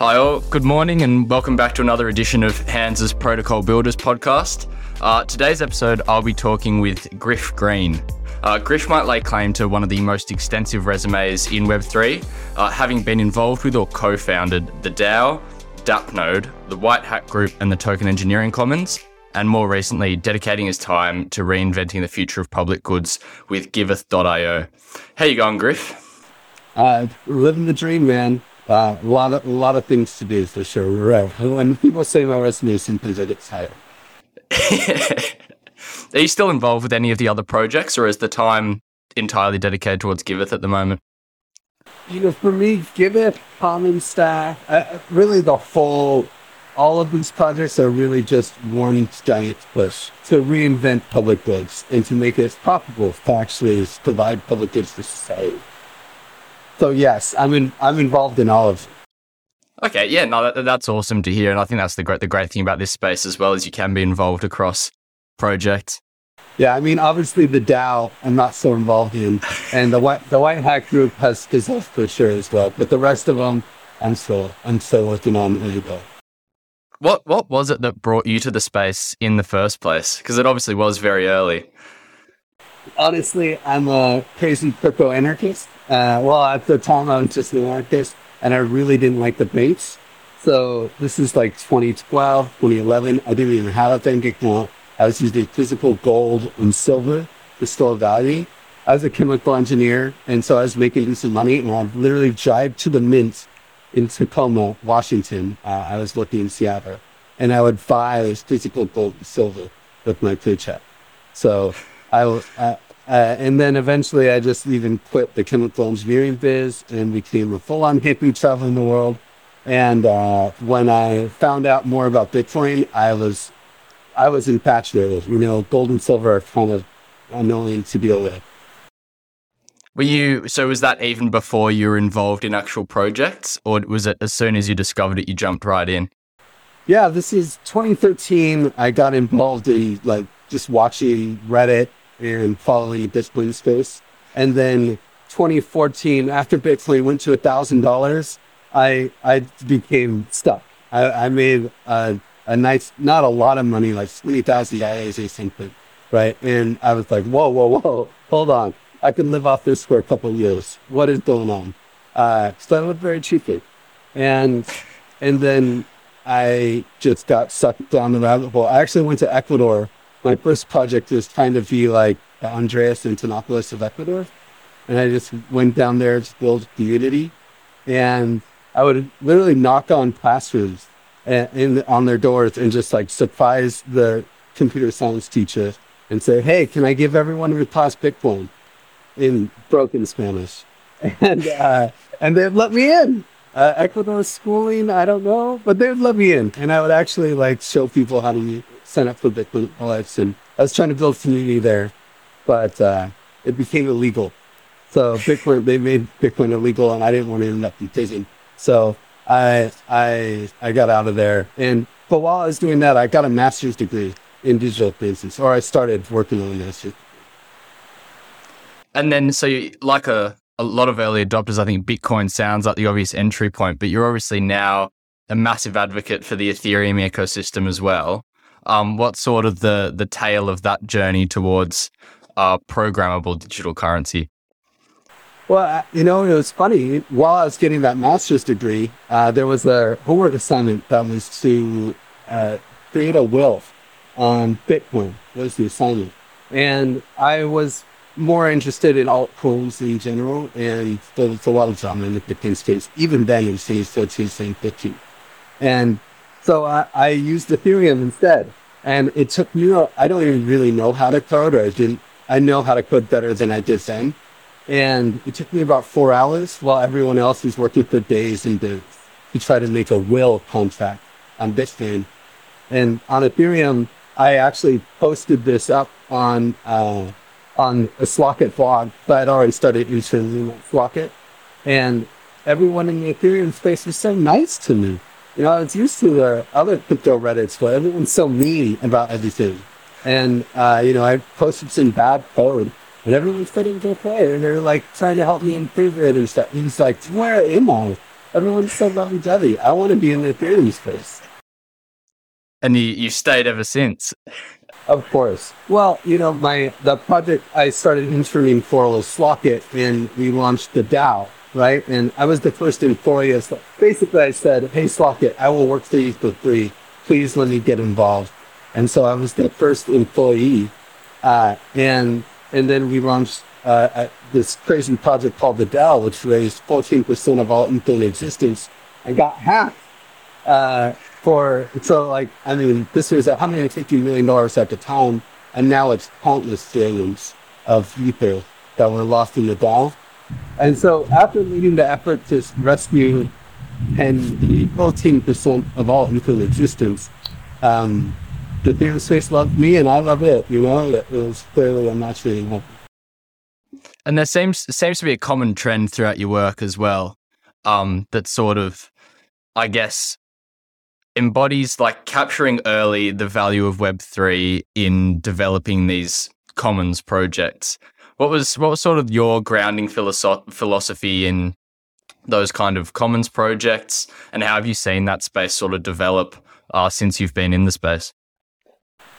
Hi, all. Good morning, and welcome back to another edition of Hans's Protocol Builders podcast. Uh, today's episode, I'll be talking with Griff Green. Uh, Griff might lay claim to one of the most extensive resumes in Web3, uh, having been involved with or co founded the DAO, DAppNode, the White Hat Group, and the Token Engineering Commons, and more recently, dedicating his time to reinventing the future of public goods with Giveth.io. How you going, Griff? Uh, living the dream, man. Uh, a lot of a lot of things to do for sure. When people say my resume is sometimes I get tired. Are you still involved with any of the other projects, or is the time entirely dedicated towards Giveth at the moment? You know, for me, Giveth, Common Stack, uh, really the whole, all of these projects are really just one giant push to reinvent public goods and to make it profitable to actually provide public goods for society. So yes, I'm in, I'm involved in all of it. Okay, yeah, no, that, that's awesome to hear, and I think that's the great the great thing about this space as well is you can be involved across projects. Yeah, I mean, obviously the DAO I'm not so involved in, and the white the White Hat Group has business for sure as well, but the rest of them I'm still I'm still working on as. What what was it that brought you to the space in the first place? Because it obviously was very early. Honestly, I'm a crazy crypto anarchist. Uh, well, at the time I was just an anarchist, and I really didn't like the banks. So this is like 2012, 2011. I didn't even have a bank account. I was using physical gold and silver to store value. I was a chemical engineer, and so I was making some money, and I'd literally drive to the mint in Tacoma, Washington. Uh, I was working in Seattle, and I would buy this physical gold and silver with my paycheck. So I, uh, uh, and then eventually I just even quit the chemical engineering biz and became a full-on hippie traveling the world. And uh, when I found out more about Bitcoin, I was I was infatuated. You know, gold and silver are kind of annoying to deal with. Were you so? Was that even before you were involved in actual projects, or was it as soon as you discovered it, you jumped right in? Yeah, this is 2013. I got involved in like just watching Reddit and following the Bitcoin space, and then 2014, after Bitcoin went to a thousand dollars, I I became stuck. I, I made a, a nice, not a lot of money, like twenty thousand dollars or something, right? And I was like, whoa, whoa, whoa, hold on I could live off this for a couple years. What is going on? Uh, so I lived very cheaply, and and then I just got sucked down the rabbit hole. I actually went to Ecuador. My first project was trying to be like the Andreas Antonopoulos of Ecuador, and I just went down there to build community, and I would literally knock on classrooms and, in, on their doors and just like surprise the computer science teacher and say, "Hey, can I give everyone in your class Bitcoin?" in broken Spanish, and uh, and they'd let me in. Uh, Ecuador schooling, I don't know, but they'd let me in, and I would actually like show people how to sign up for Bitcoin wallets, and I was trying to build community there, but uh, it became illegal. So Bitcoin, they made Bitcoin illegal, and I didn't want to end up in prison. So I I I got out of there, and but while I was doing that, I got a master's degree in digital business, or I started working on master's and then, so you, like a, a lot of early adopters, I think Bitcoin sounds like the obvious entry point, but you're obviously now a massive advocate for the Ethereum ecosystem as well. Um, what's sort of the the tail of that journey towards uh, programmable digital currency? Well, you know, it was funny. While I was getting that master's degree, uh, there was a homework assignment that was to uh, create a wealth on Bitcoin. Was the assignment, and I was more interested in altcoins in general, and there's a lot of them in the Bitcoin space. Even then, it stays still chasing Bitcoin. And so I, I used Ethereum instead. And it took me, I don't even really know how to code, or I didn't, I know how to code better than I did then. And it took me about four hours while everyone else was working for days and days to try to make a will contract on Bitcoin. And on Ethereum, I actually posted this up on uh, on a Slockit blog, but I'd already started using Slockit. And everyone in the Ethereum space was so nice to me. You know, I was used to the other crypto Reddits where everyone's so mean about everything. And, uh, you know, I posted some bad code and everyone's putting to play and they're like trying to help me improve it and stuff. And he's like, where am I? Everyone's so lovey dovey. I want to be in the Ethereum space. And you, you stayed ever since. Of course. Well, you know, my the project I started interning for was Slockit, and we launched the DAO, right? And I was the first employee. So basically, I said, "Hey, Slockit, I will work for you for free. Please let me get involved." And so I was the first employee, uh, and and then we launched uh, this crazy project called the DAO, which raised 14% of all Ethereum existence and got hacked. Uh, for so like I mean, this was 150 million dollars at the time, and now it's countless billions of ether that were lost in the DAO. And so after leading the effort to rescue and 14% of all Ethereum existence, um, the Ethereum space loved me and I love it. You know, it was clearly a match made And there seems seems to be a common trend throughout your work as well. Um, that sort of, I guess, embodies like capturing early the value of Web three in developing these commons projects. What was what was sort of your grounding philosoph- philosophy in those kind of commons projects, and how have you seen that space sort of develop uh, since you've been in the space?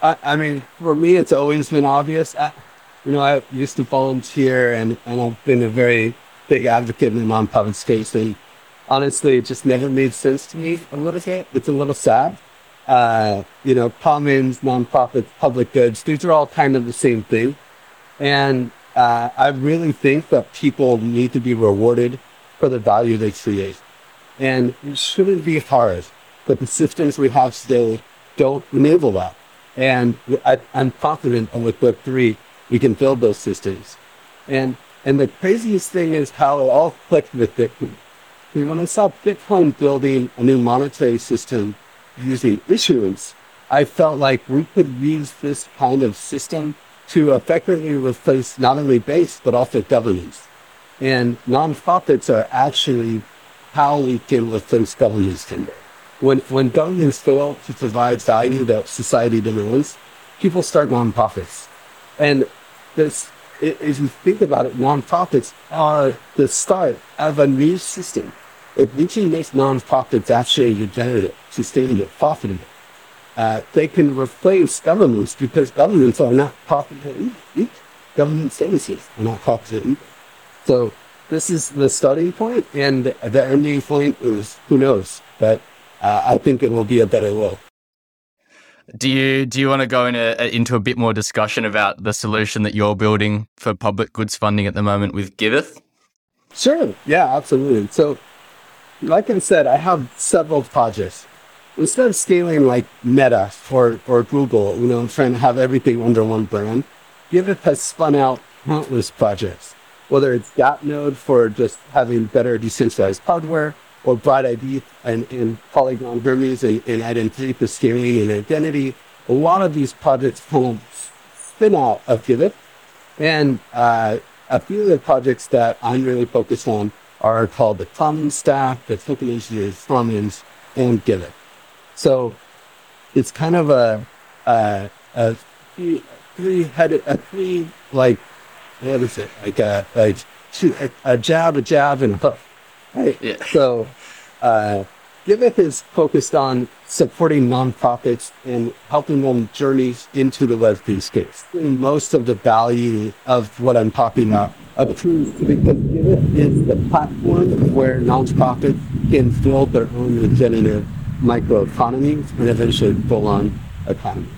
I, I mean, for me, it's always been obvious. I, you know, I used to volunteer and, and I've been a very big advocate in the nonprofit space. And honestly, it just never made sense to me a little bit. It's a little sad. Uh, you know, commons, nonprofits, public goods, these are all kind of the same thing. And uh, I really think that people need to be rewarded for the value they create. And it shouldn't be hard, but the systems we have today don't enable that. And I, am confident with Web3, we can build those systems. And, and the craziest thing is how it all clicked with Bitcoin. When I saw Bitcoin building a new monetary system using issuance, I felt like we could use this kind of system to effectively replace not only base, but also governance. And nonprofits are actually how we can replace governance today when when governments fail to provide value that society demands, people start nonprofits. And this, if you think about it, nonprofits are the start of a new system. If we can make nonprofits actually regenerative, sustainable, profitable, uh, they can replace governments because governments are not either. Government services are not either. So this is the starting point, and the ending point is who knows. But uh, I think it will be a better world. Do you do you want to go in a, into a bit more discussion about the solution that you're building for public goods funding at the moment with Giveth? Sure. Yeah, absolutely. So, like I said, I have several projects. Instead of scaling like Meta or, or Google, you know, trying to have everything under one brand, Giveth has spun out countless projects. Whether it's Node for just having better decentralized hardware, or Bright ID and, and Polygon Hermes and, and identity for scaling and identity. A lot of these projects of spin out of Giveth. And uh, a few of the projects that I'm really focused on are called the Commons Stack, the Token Engineers, Commons, and Giveth. So it's kind of a, a, a three, three headed, a three, like, what is it? Like a, like a, a jab, a jab, and a hook Right. Yeah. So, uh, Giveth is focused on supporting nonprofits and helping them journeys into the Web3 space. And most of the value of what I'm talking about accrues because Giveth is the platform where nonprofits can build their own regenerative microeconomies and eventually full-on economies.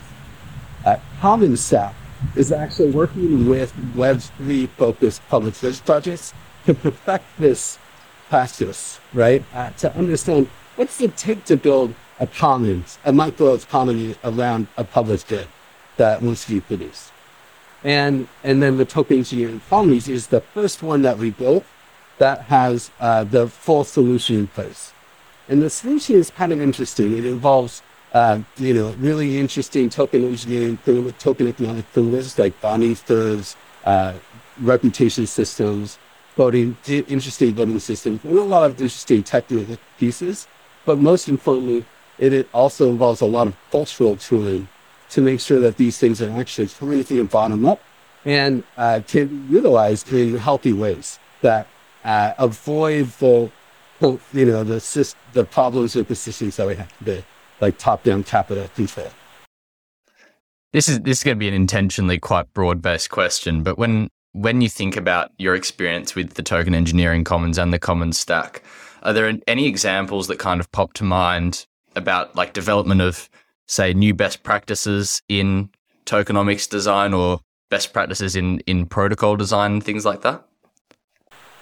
Uh, Common Stack is actually working with Web3 focused public service projects to perfect this practice, right? Uh, to understand what's it take to build a commons, a micro economy around a published good that wants to be produced. And, and then the token engineering economies is the first one that we built that has uh, the full solution in place. And the solution is kind of interesting. It involves, uh, you know, really interesting token engineering, token economic tools like bond uh, reputation systems, voting, interesting voting systems, and a lot of interesting technical pieces. But most importantly, it, it also involves a lot of cultural tooling to make sure that these things are actually community and bottom up and uh, can be utilized in healthy ways that uh, avoid the you know, the syst- the problems with the systems that we have today, like top-down capita control. This is this is going to be an intentionally quite broad-based question, but when when you think about your experience with the token engineering commons and the commons stack, are there any examples that kind of pop to mind about like development of say new best practices in tokenomics design or best practices in in protocol design things like that?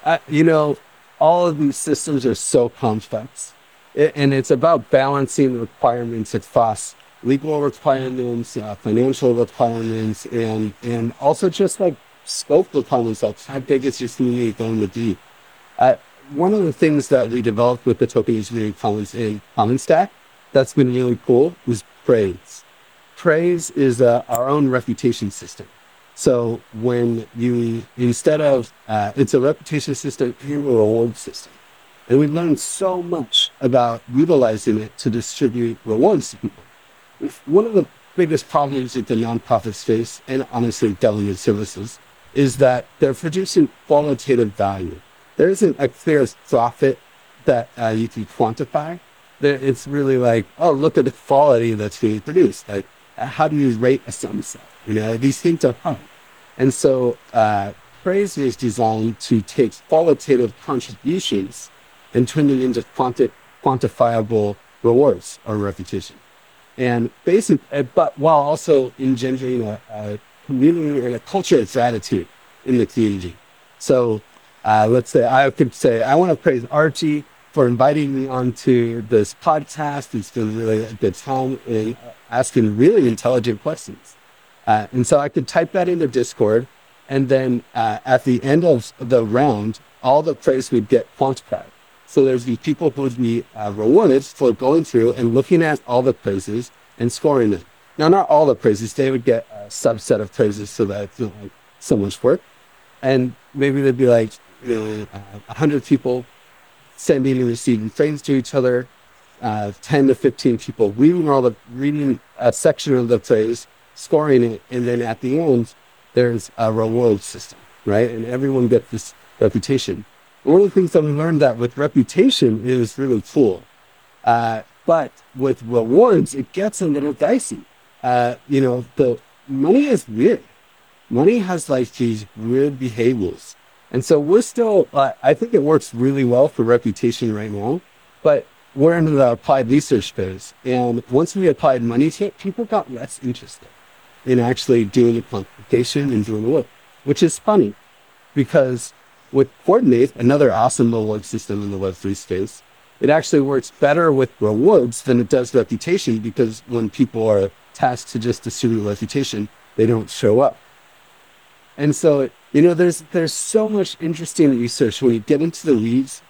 Uh, you know, all of these systems are so complex, it, and it's about balancing the requirements across legal requirements, uh, financial requirements, and and also just like scope requirements of how big is your community going to be. Uh, one of the things that we developed with the token engineering commons in Common Stack that's been really cool was praise. Praise is uh, our own reputation system. So when you instead of uh, it's a reputation system and reward system, and we learned so much about utilizing it to distribute rewards to people. One of the biggest problems that the nonprofit space, and honestly, delegate services, is that they're producing qualitative value. There isn't a clear profit that uh, you can quantify. It's really like, oh, look at the quality that's being produced. Like, how do you rate a sunset? You know, these things are. And so, uh, praise is designed to take qualitative contributions and turn them into quanti- quantifiable rewards or reputation. And basically, but while also engendering a, a community and a culture of gratitude in the community. So uh, let's say I could say, I want to praise Archie for inviting me onto this podcast. It's been really a good time and asking really intelligent questions. Uh, and so I could type that into Discord. And then uh, at the end of the round, all the praise would get quantified. So there's the people who would be uh, rewarded for going through and looking at all the praises and scoring them. Now, not all the praises, they would get a subset of praises so that it's not like so much work. And maybe there'd be like, you know, uh, 100 people sending and receiving praise to each other, uh, 10 to 15 people reading all the, reading a section of the praise, scoring it, and then at the end, there's a reward system, right? And everyone gets this reputation. One of the things that we learned that with reputation is really cool. Uh, but with rewards, it gets a little dicey uh, you know, the money is weird. Money has like these weird behaviors. And so we're still, uh, I think it works really well for reputation right now, but we're in the applied research phase. And once we applied money to it, people got less interested in actually doing the quantification and doing the work, which is funny because with Coordinape, another awesome reward system in the Web3 space, it actually works better with rewards than it does reputation because when people are tasked to just distribute reputation, they don't show up. And so, you know, there's there's so much interesting research when you get into the weeds,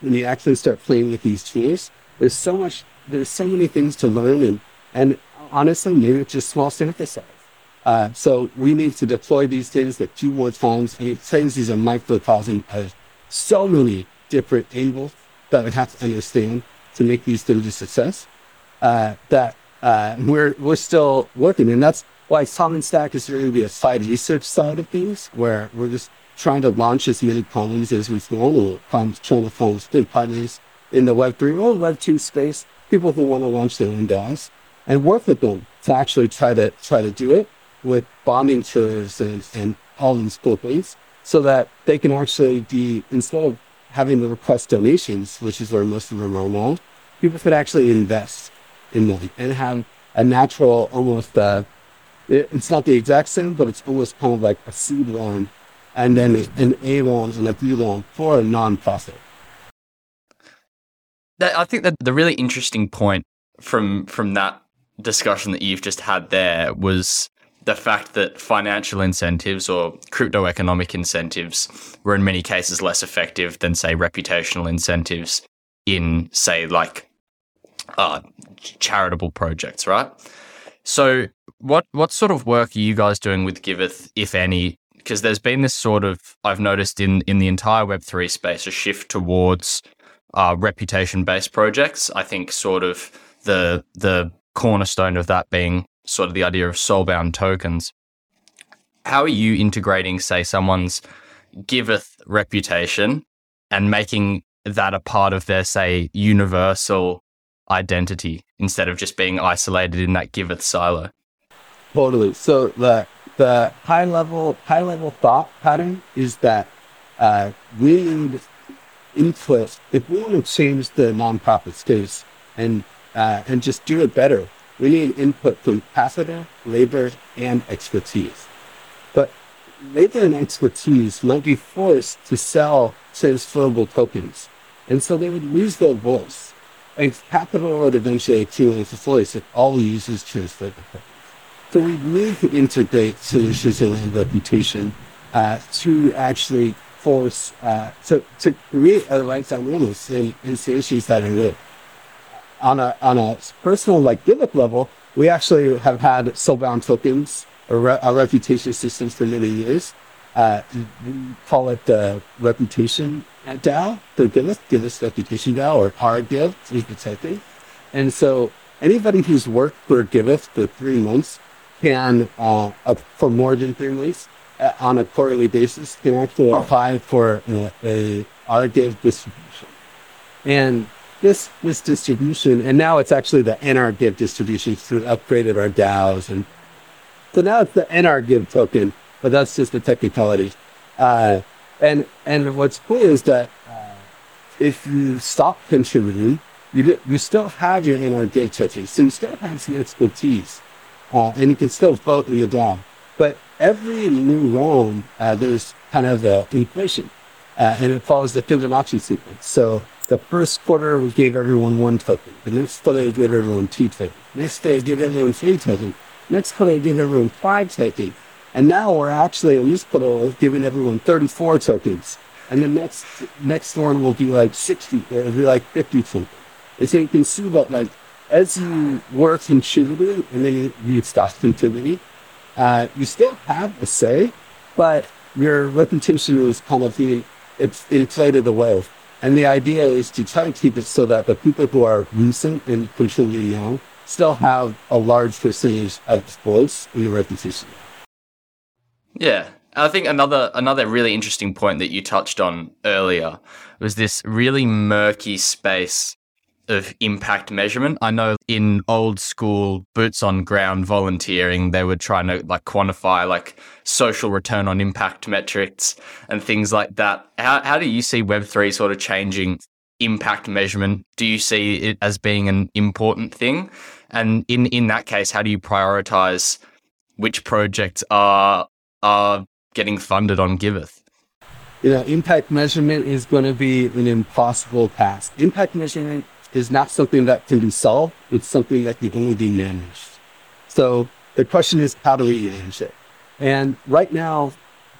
when you actually start playing with these tools. There's so much, there's so many things to learn, and and honestly, maybe it's just small sample. Uh, so we need to deploy these things more times. And things these are microcosm of so many different angles that we have to understand to make these things a success. Uh, that uh, we're we're still working, and that's why Common Stack is really the side research side of things, where we're just trying to launch as many colonies as we can, or find trying big partners in the Web three or Web two space, people who want to launch their own DAOs, and work with them to actually try to try to do it with bonding curves and, and all these cool things, so that they can actually be instead of having to request donations, which is where most of them are now, people could actually invest in movie and have a natural, almost, uh, it, it's not the exact same, but it's almost kind of like a seed loan and then an A loan and a B loan for a nonprofit. That, I think that the really interesting point from from that discussion that you've just had there was the fact that financial incentives or crypto economic incentives were in many cases less effective than say reputational incentives in say like uh, charitable projects, right? So, what what sort of work are you guys doing with Giveth, if any? Because there's been this sort of I've noticed in in the entire Web three space a shift towards uh, reputation based projects. I think sort of the the cornerstone of that being sort of the idea of soulbound tokens. How are you integrating, say, someone's Giveth reputation and making that a part of their, say, universal identity instead of just being isolated in that giveth silo. Totally. So the the high level high level thought pattern is that uh, we need input if we want to change the nonprofit space and uh, and just do it better. We need input from capital, labor, and expertise. But labor and expertise might be forced to sell transferable tokens, and so they would lose their voice. And capital would eventually accumulate the voice if all users transferable tokens. So we need to integrate solutions and reputation uh, to actually force uh, to, to create a rights awareness in, in issues that are new. On a on a personal like Giveth level, we actually have had soulbound tokens or re- our reputation systems for many years. Uh, we call it the reputation DAO, the Giveth, Giveth reputation DAO, or RGive, is the typing. And so anybody who's worked for Giveth for three months can, uh, uh, for more than three months, uh, on a quarterly basis, can actually apply for uh, a RGive distribution. And this this distribution, and now it's actually the NRGive distribution, so we upgraded our DAOs, and so now it's the NRGive token, but that's just the technicality. Uh, and and what's cool is that uh, if you stop contributing, you you still have your NRGive token, so you still have some expertise uh, and you can still vote in your DAO. But every new round, uh, there's kind of the inflation, uh, and it follows the Fibonacci sequence. So the first quarter, we gave everyone one token. The next quarter, we gave everyone two tokens. Next day, we gave everyone three tokens. Next quarter, we gave everyone five tokens. And now we're actually, in this quarter, giving everyone 34 tokens. And the next next one will be like 60, it'll be like 50 tokens. So you can see about like as you work in contributing and then you, stop contributing, uh, you still have a say, but your reputation is kind of being it's inflated away. And the idea is to try to keep it so that the people who are recent and contributing young still have a large percentage of voice in your reputation. Yeah. I think another another really interesting point that you touched on earlier was this really murky space of impact measurement. I know in old school boots on ground volunteering, they were trying to like quantify like social return on impact metrics and things like that. How, how do you see Web3 sort of changing impact measurement? Do you see it as being an important thing? And in, in that case, how do you prioritize which projects are, are getting funded on Giveth? You know, impact measurement is going to be an impossible task. Impact measurement is not something that can be solved. It's something that can only be managed. So the question is, how do we manage it? And right now,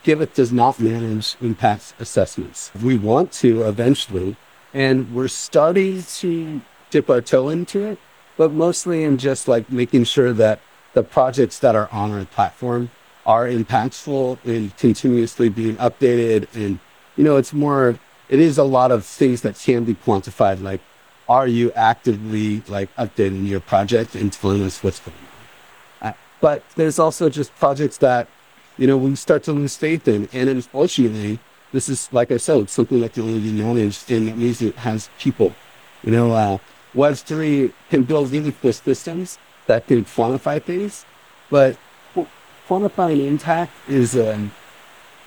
Giveth does not manage impact assessments. We want to eventually, and we're starting to dip our toe into it, but mostly in just like making sure that the projects that are on our platform are impactful and continuously being updated. And, you know, it's more, it is a lot of things that can be quantified, like are you actively like updating your project us what's going on? Uh, but there's also just projects that, you know, we start to lose faith in. And unfortunately, this is, like I said, something that can only it means it has people. You know, uh, Web3 can build cool systems that can quantify things, but quantifying impact is, um,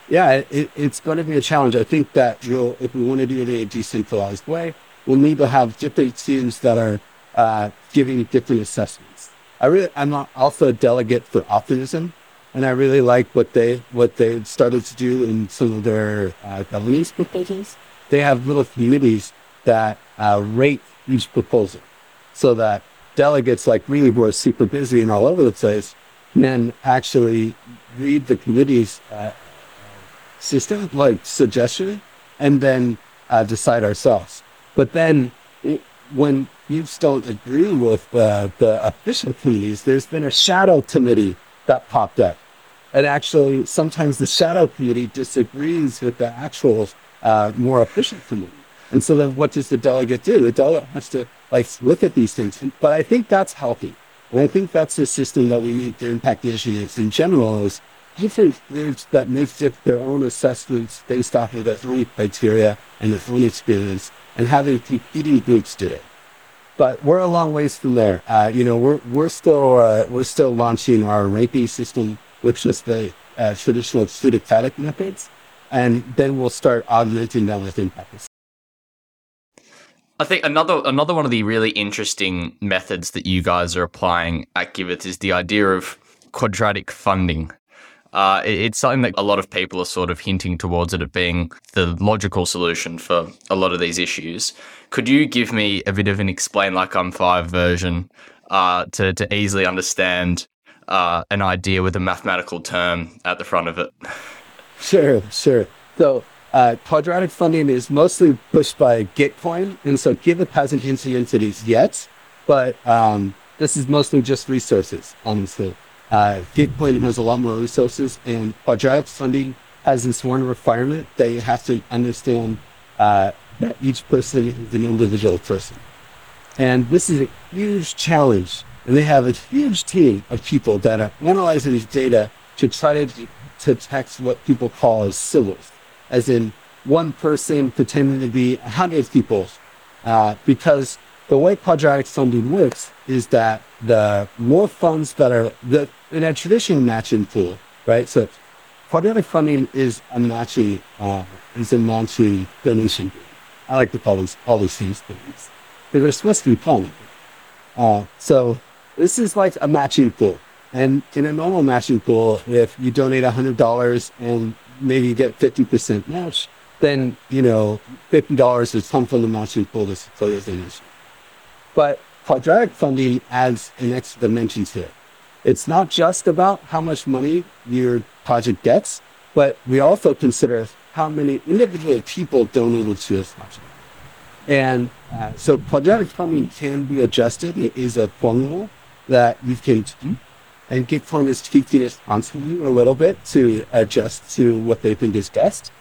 yeah, it, it's going to be a challenge. I think that you know, if we want to do it in a decentralized way, we'll need to have different teams that are uh, giving different assessments. I really, I'm also a delegate for Optimism, and I really like what they what they started to do in some of their uh, governance proposals. They have little committees that uh, rate each proposal, so that delegates like me who are super busy and all over the place can actually read the committee's uh, system, like suggestion, and then uh, decide ourselves. But then it, when you don't agree with uh, the official committees, there's been a shadow committee that popped up. And actually, sometimes the shadow committee disagrees with the actual uh, more official committee. And so then what does the delegate do? The delegate has to like look at these things. But I think that's healthy. And I think that's the system that we need to impact issues in general is different groups that make their own assessments based off of their own criteria and their own experience and having competing groups do it. But we're a long ways from there. Uh, you know, we're, we're still, uh, we're still launching our ranking system, which is the uh, traditional pseudocatic methods. And then we'll start augmenting them with impact I think another another one of the really interesting methods that you guys are applying at Giveth is the idea of quadratic funding. Uh, it, it's something that a lot of people are sort of hinting towards it being the logical solution for a lot of these issues. Could you give me a bit of an explain like I'm five version uh, to to easily understand uh, an idea with a mathematical term at the front of it? Sure, sure. So uh, quadratic funding is mostly pushed by Gitcoin, and so Giveth hasn't into entities yet, but um, this is mostly just resources, honestly. Uh, Gitcoin has a lot more resources, and quadratic funding has this one requirement that you have to understand uh, that each person is an individual person. And this is a huge challenge. And they have a huge team of people that are analyzing these data to try to detect what people call as Sybils as in one person pretending to be a hundred people. Uh, because the way quadratic funding works is that the more funds that are the, in a traditional matching pool, right? So quadratic funding is a matching, uh, is a matching donation. I like to call these all these things things. They're supposed to be fun. Uh, so this is like a matching pool. And in a normal matching pool, if you donate $100 and maybe you get 50% match, then, you know, $50 is come from the matching pool to support your donation. But quadratic funding adds an extra dimension to it. It's not just about how much money your project gets, but we also consider how many individual people donated to this project. And uh, so quadratic funding can be adjusted. It is a formula that you can do. and Gitcoin is tweaking it constantly a little bit to adjust to what they think is best.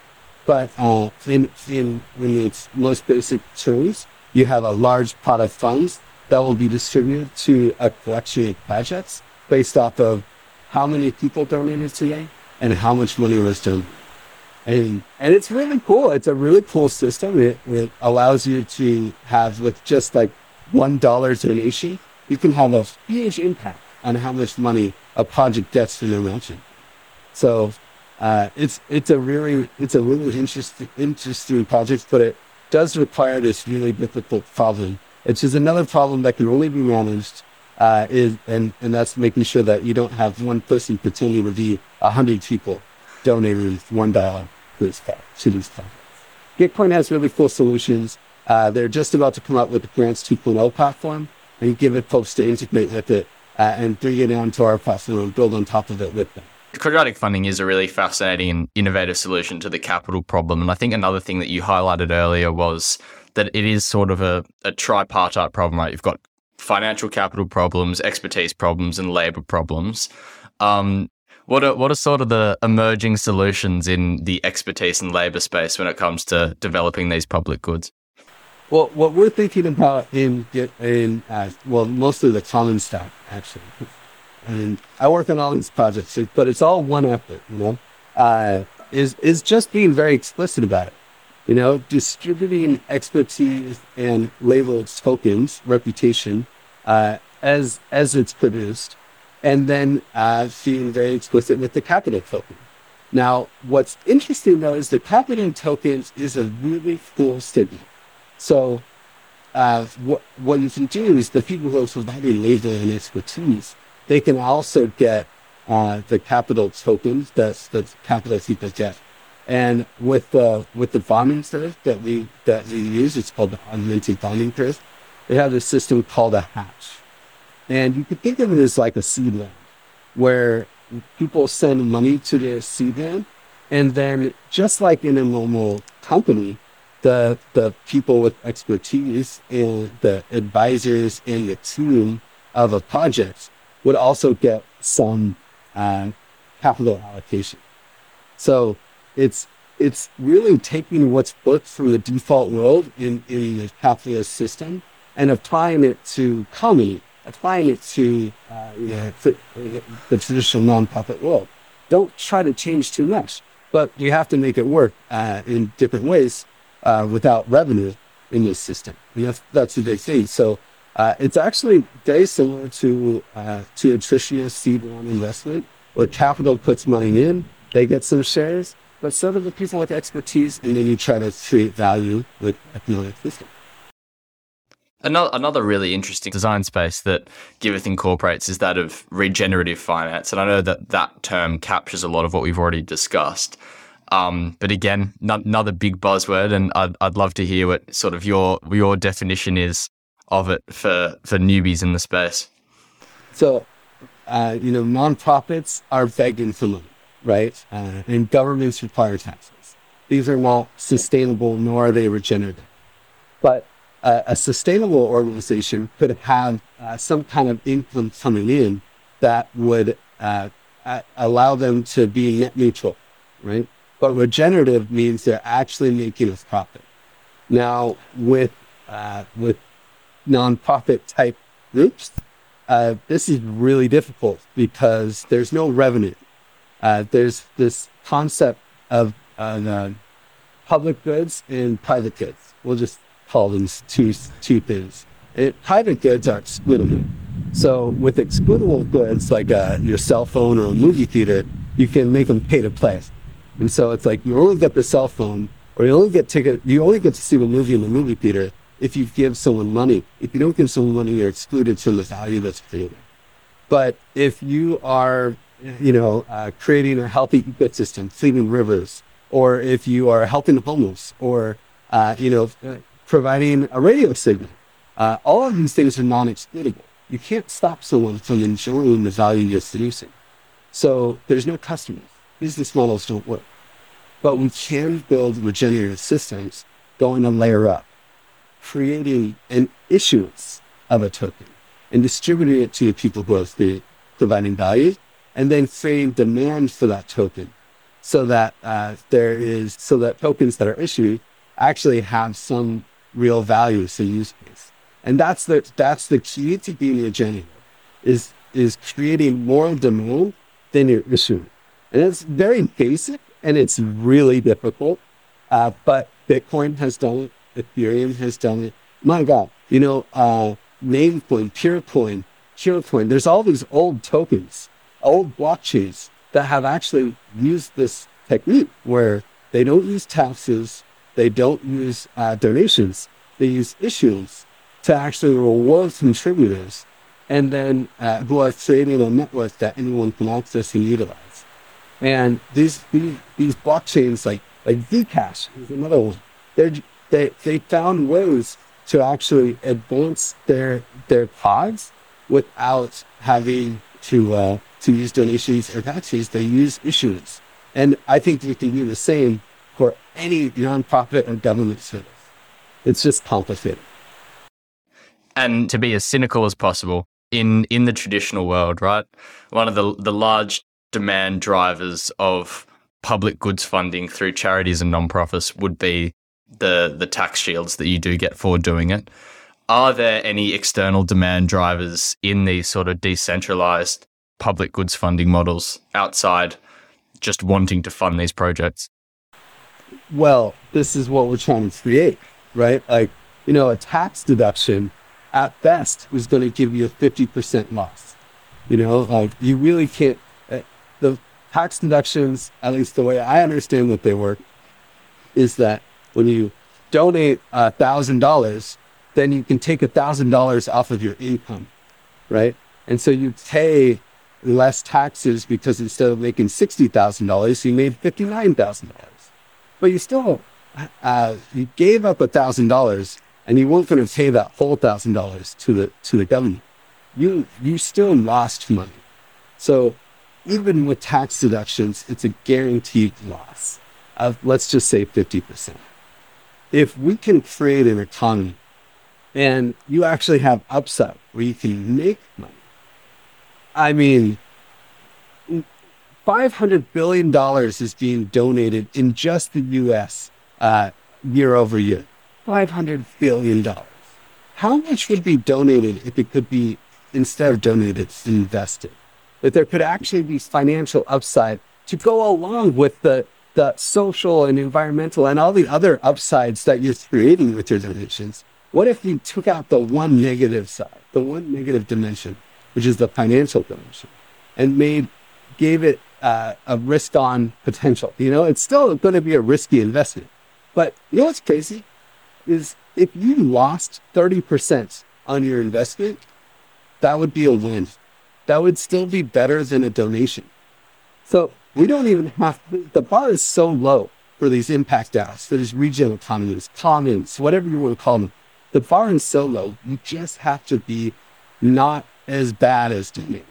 But uh, in, in, in its most basic terms, you have a large pot of funds that will be distributed to a collection of projects based off of how many people donated today and how much money was donated. And, and it's really cool. It's a really cool system. It, it allows you to have with just like $1 donation, you can have a huge impact on how much money a project gets from their mention. So uh, it's it's a really it's a really interesting interesting project, but it does require this really difficult problem. It's just another problem that can only be managed uh, is and and that's making sure that you don't have one person to be a hundred people donating one dollar to this to these projects. Gitcoin has really cool solutions. Uh, they're just about to come out with the Grants 2.0 platform, and Giveth folks to integrate with it uh, and bring it onto our platform and build on top of it with them. Quadratic funding is a really fascinating and innovative solution to the capital problem. And I think another thing that you highlighted earlier was that it is sort of a, a tripartite problem, right? You've got financial capital problems, expertise problems, and labor problems. Um, what are what are sort of the emerging solutions in the expertise and labor space when it comes to developing these public goods? Well, what we're thinking about in in uh, well, mostly the common stack actually. And I work on all these projects, but it's all one effort, you know. Uh, is is just being very explicit about it, you know, distributing expertise and labeled tokens, reputation, uh, as as it's produced, and then uh, being very explicit with the capital token. Now, what's interesting though is the capital tokens is a really cool statement so uh, what, what you can do is the people who are providing labor and expertise, they can also get uh, the capital tokens that the capital people get. And with the with the bonding curve that we that we use, it's called the augmented bonding curve. They have a system called a hatch, and you can think of it as like a seed round, where people send money to their seed round, and then just like in a normal company, the the people with expertise and the advisors and the team of a project would also get some uh, capital allocation. So it's it's really taking what's booked from the default world in, in the capitalist system and applying it to comedy, applying it to uh, you know, the, the traditional nonprofit world. don't try to change too much, but you have to make it work uh, in different ways uh, without revenue in this system. That's, that's what they say. So uh, it's actually very similar to uh, to a traditional seed round investment, where capital puts money in, they get some shares, but so do the people with expertise, and then you try to create value with economic system. Another, another really interesting design space that Giveth incorporates is that of regenerative finance. And I know that that term captures a lot of what we've already discussed. Um, but again, another big buzzword, and I'd, I'd love to hear what sort of your your definition is of it for, for newbies in the space. So, uh, you know, nonprofits are begging for money, right? Uh, and governments require taxes. These are not sustainable, nor are they regenerative. But uh, a sustainable organization could have uh, some kind of income coming in that would uh, allow them to be net neutral, right? But regenerative means they're actually making a profit. Now, with uh, with nonprofit type groups, uh, this is really difficult because there's no revenue. Uh, there's this concept of uh, public goods and private goods. We'll just call them two, two things. It, private goods are excludable. So with excludable goods like uh, your cell phone or a movie theater, you can make them pay to play. And so it's like you only get the cell phone or you only get ticket, you only get to see the movie in the movie theater if you give someone money. If you don't give someone money, you're excluded from the value that's created. But if you are, you know, uh, creating a healthy ecosystem, cleaning rivers, or if you are helping the homeless, or uh, you know, uh, providing a radio signal, uh, all of these things are non-excludable. You can't stop someone from enjoying the value you're producing. So there's no customers. Business models don't work. But we can build regenerative systems going a layer up creating an issuance of a token and distributing it to the people who are providing value, and then creating demand for that token so that uh, there is so that tokens that are issued actually have some real value to use case. And that's the that's the key to being a genuine is is creating more demand than you're issuing. And it's very basic and it's really difficult. Uh, but Bitcoin has done it Ethereum has done it. My God, you know, uh, Namecoin, Peercoin, Peercoin, there's all these old tokens, old blockchains that have actually used this technique where they don't use taxes, they don't use uh, donations, they use issues to actually reward contributors and then uh, who are creating a network that anyone can access and utilize. And these, these, these blockchains like, like Zcash is another one. They're they, they found ways to actually advance their their pods without having to uh, to use donations or taxes. They use issuance, and I think we can do the same for any nonprofit or government service. It's just complicated. And to be as cynical as possible in in the traditional world, right? One of the the large demand drivers of public goods funding through charities and nonprofits would be the the tax shields that you do get for doing it. Are there any external demand drivers in these sort of decentralized public goods funding models outside just wanting to fund these projects? Well, this is what we're trying to create, right? Like, you know, a tax deduction at best is going to give you a 50% loss. You know, like you really can't, uh, the tax deductions, at least the way I understand that they work, is that when you donate a thousand dollars, then you can take a thousand dollars off of your income, right? And so you pay less taxes because instead of making sixty thousand dollars, you made fifty nine thousand dollars. But you still uh, you gave up a thousand dollars, and you weren't going to pay that whole thousand dollars to the to the government. You you still lost money. So even with tax deductions, it's a guaranteed loss of let's just say fifty percent if we can create an economy and you actually have upside where you can make money, I mean, $500 billion is being donated in just the US uh, year over year. $500 billion. How much would be donated if it could be, instead of donated, invested? That there could actually be financial upside to go along with the the social and environmental and all the other upsides that you're creating with your donations. What if you took out the one negative side, the one negative dimension, which is the financial dimension, and made gave it uh, a risk on potential? You know, it's still going to be a risky investment. But you know what's crazy is if you lost 30% on your investment, that would be a win. That would still be better than a donation. So we don't even have the bar is so low for these impact DAOs, for these regional economies, commons, whatever you want to call them. The bar is so low, you just have to be not as bad as donating.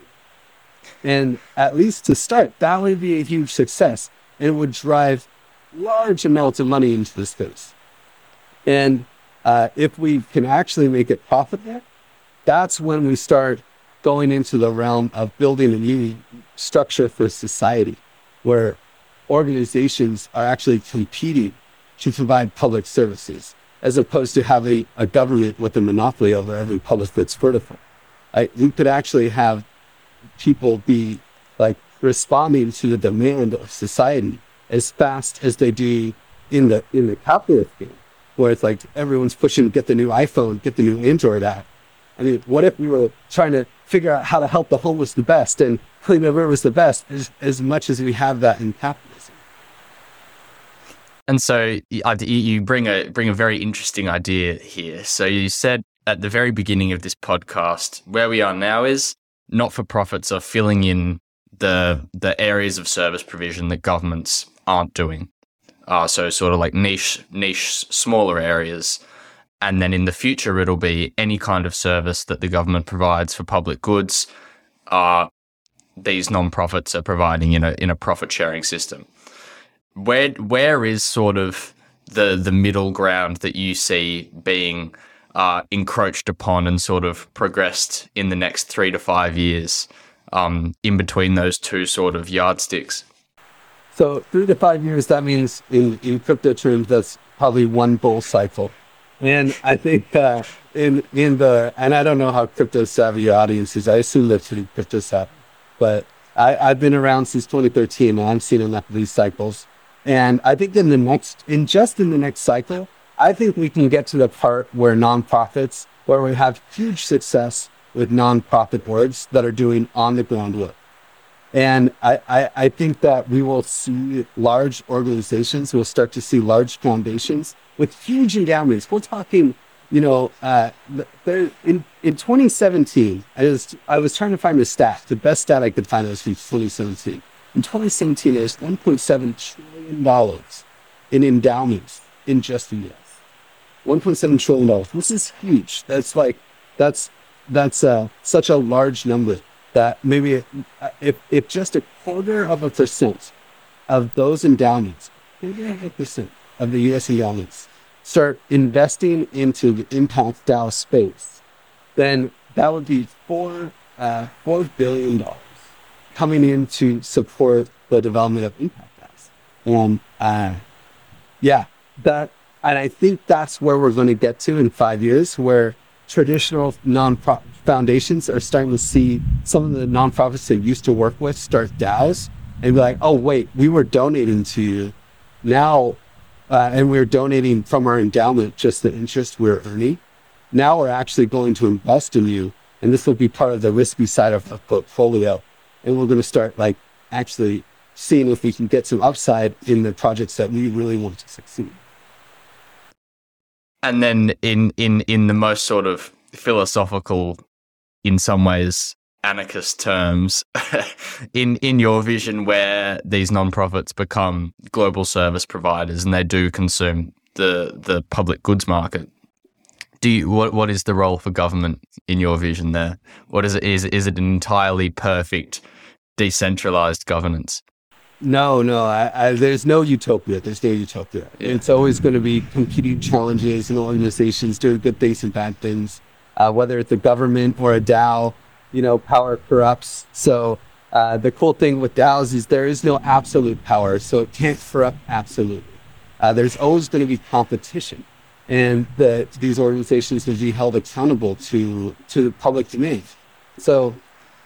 And at least to start, that would be a huge success. And it would drive large amounts of money into the space. And uh, if we can actually make it profitable, that's when we start going into the realm of building a new structure for society where organizations are actually competing to provide public services as opposed to having a government with a monopoly over every public that's vertical. I, we could actually have people be like responding to the demand of society as fast as they do in the in the capitalist game, where it's like everyone's pushing to get the new iPhone, get the new Android app. I mean, what if we were trying to figure out how to help the homeless the best and clean the rivers the best as, as much as we have that in capitalism? And so you bring a bring a very interesting idea here. So you said at the very beginning of this podcast, where we are now is not for profits are filling in the the areas of service provision that governments aren't doing. Uh, so sort of like niche niche smaller areas. And then in the future it'll be any kind of service that the government provides for public goods. Uh, these non-profits are providing in a in a profit sharing system. Where where is sort of the the middle ground that you see being uh, encroached upon and sort of progressed in the next three to five years um, in between those two sort of yardsticks? So three to five years, that means in, in crypto terms, that's probably one bull cycle. And I think uh, in in the and I don't know how crypto savvy your audience is. I assume they're pretty crypto savvy, but I, I've been around since 2013 and I've seen enough of these cycles. And I think in the next, in just in the next cycle, I think we can get to the part where nonprofits, where we have huge success with nonprofit boards that are doing on the ground work. And I, I, I, think that we will see large organizations, we'll start to see large foundations with huge endowments. We're talking, you know, uh, in, in 2017, I was, I was trying to find the stat. The best stat I could find was from 2017. In 2017, there's $1.7 trillion in endowments in just the US. 1.7 trillion dollars. This is huge. That's like that's that's uh, such a large number that maybe if if just a quarter of a percent of those endowments, maybe a percent of the U.S. endowments start investing into the impact DAO space, then that would be four uh, four billion dollars coming in to support the development of impact. And uh, yeah, that and I think that's where we're going to get to in five years, where traditional non-profit foundations are starting to see some of the nonprofits they used to work with start DAOs and be like, oh, wait, we were donating to you. Now, uh, and we are donating from our endowment just the interest we're earning. Now we're actually going to invest in you. And this will be part of the risky side of the portfolio. And we're going to start like actually seeing if we can get some upside in the projects that we really want to succeed. And then in in in the most sort of philosophical in some ways anarchist terms in in your vision where these non-profits become global service providers and they do consume the the public goods market do you what what is the role for government in your vision there? What is it is is it an entirely perfect decentralized governance no, no, I, I, there's no utopia. There's no utopia. Yeah. It's always going to be competing challenges and organizations doing good things and bad things. Uh, whether it's a government or a DAO, you know, power corrupts. So uh, the cool thing with DAOs is there is no absolute power, so it can't corrupt absolutely. Uh, there's always going to be competition, and that these organizations will be held accountable to to the public domain. So,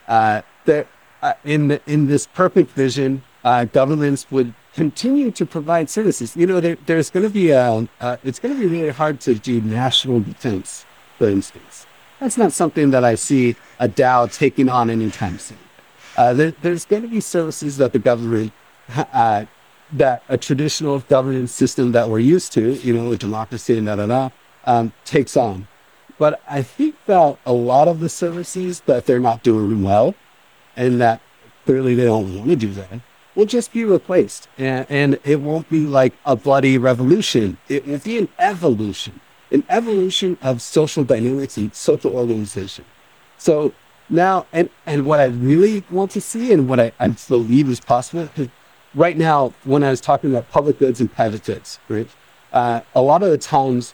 uh, there, uh, in the, in this perfect vision, uh, governments would continue to provide services. You know, there, there's going to be a, uh, it's going to be really hard to do national defense, for instance. That's not something that I see a DAO taking on anytime soon. Uh, there, there's going to be services that the government, uh, that a traditional governance system that we're used to, you know, a democracy and da da da, um, takes on. But I think that a lot of the services that they're not doing well, and that clearly they don't want to do that, will just be replaced. And, and it won't be like a bloody revolution. It will be an evolution, an evolution of social dynamics and social organization. So now, and, and what I really want to see and what I, I believe is possible, right now, when I was talking about public goods and private goods, right? Uh, a lot of the times,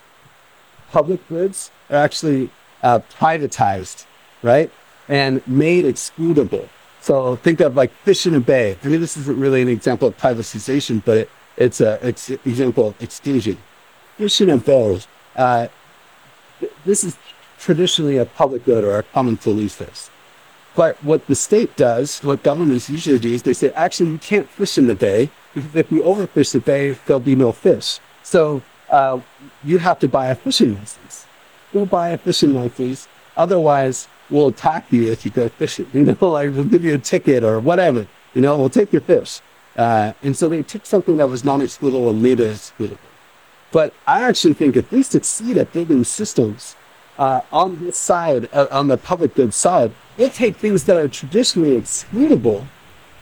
public goods are actually uh, privatized, right? And made excludable. So think of like fish in a bay. I mean, this isn't really an example of privatization, but it, it's an ex- example of exclusion. Fish in a bay. Uh, this is traditionally a public good or a common police fist. But what the state does, what governments usually do, is they say, actually, you can't fish in the bay if you overfish the bay, there'll be no fish. So uh, you have to buy a fishing license. Go buy a fishing license. Otherwise, we'll attack you if you go fishing. You know, like we'll give you a ticket or whatever. You know, we'll take your fish. Uh, and so they took something that was non-excludable and made it excludable. But I actually think if we succeed at building systems uh, on this side, uh, on the public goods side, we'll take things that are traditionally excludable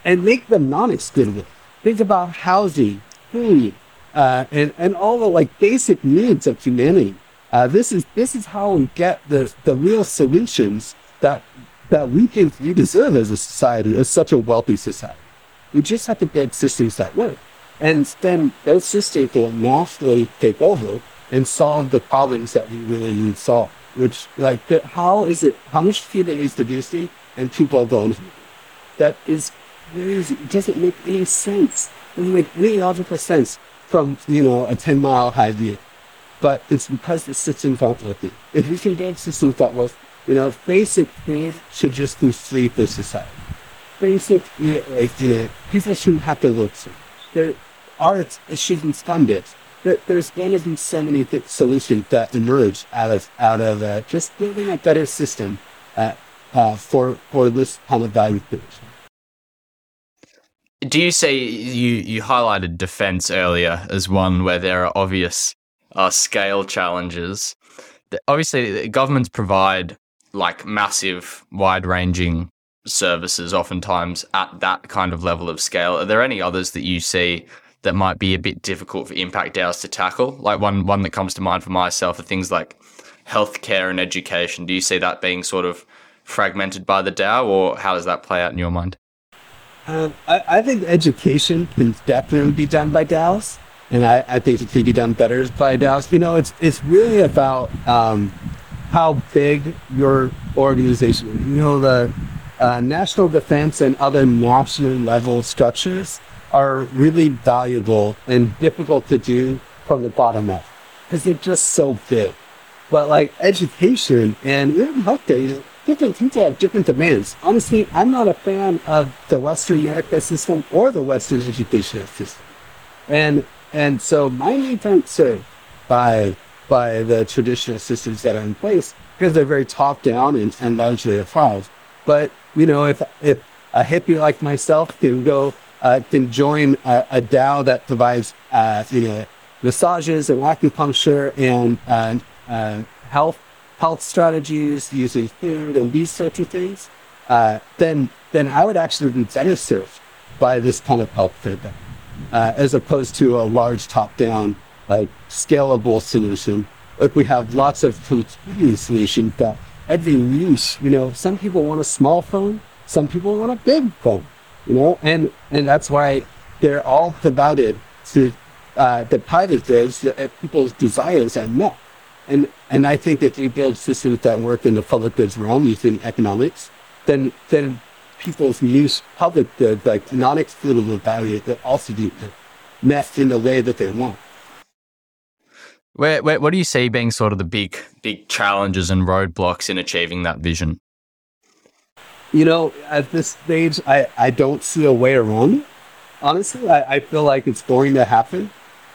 and make them non-excludable. Think about housing, food, uh, and, and all the like basic needs of humanity. Uh, this is this is how we get the, the real solutions that that we think we deserve as a society, as such a wealthy society. We just have to get systems that work. And then those systems will naturally take over and solve the problems that we really need solved. Which like how is it how much food it needs to do and people are going that is crazy. It doesn't make any sense. It doesn't make any logical sense from you know a ten mile high view but it's because the system's not working. If we can get systems that work, you know, basic things should just be free for society. Basic, you you people shouldn't have to look to. There, art should be funded. There, there's going to be so many solutions that emerge out of out of uh, just building a better system uh, uh, for for this kind of value creation. Do you say you you highlighted defense earlier as one where there are obvious uh, scale challenges. Obviously, governments provide like massive, wide ranging services, oftentimes at that kind of level of scale. Are there any others that you see that might be a bit difficult for impact DAOs to tackle? Like one one that comes to mind for myself are things like healthcare and education. Do you see that being sort of fragmented by the DAO, or how does that play out in your mind? Um, I, I, think education can definitely be done by DAOs and I, I think it could be done better by DAOs. You know, it's it's really about um, how big your organization is. You know, the uh, national defense and other national level structures are really valuable and difficult to do from the bottom up because they're just so big. But like education and even healthcare, different people have different demands. Honestly, I'm not a fan of the Western America system or the Western education system. And and so my served by by the traditional systems that are in place because they're very top down and, and largely applied. But you know, if if a hippie like myself can go uh, can join a, a DAO that provides uh, you know massages and acupuncture and uh, health health strategies using food and these sorts of things, uh, then then I would actually be better served by this kind of health feedback uh, as opposed to a large top-down, like scalable solution. Like we have lots of competing solutions that every use, you know, some people want a small phone, some people want a big phone, you know, and and that's why they're all provided to uh, the private goods that people's desires are met. And and I think if we build systems that work in the public goods realm using economics, then then people's use public goods like non-excludable value that also be met in the way that they want. Where, where, what do you see being sort of the big big challenges and roadblocks in achieving that vision? You know, at this stage, I, I don't see a way around it. honestly, I, I feel like it's going to happen.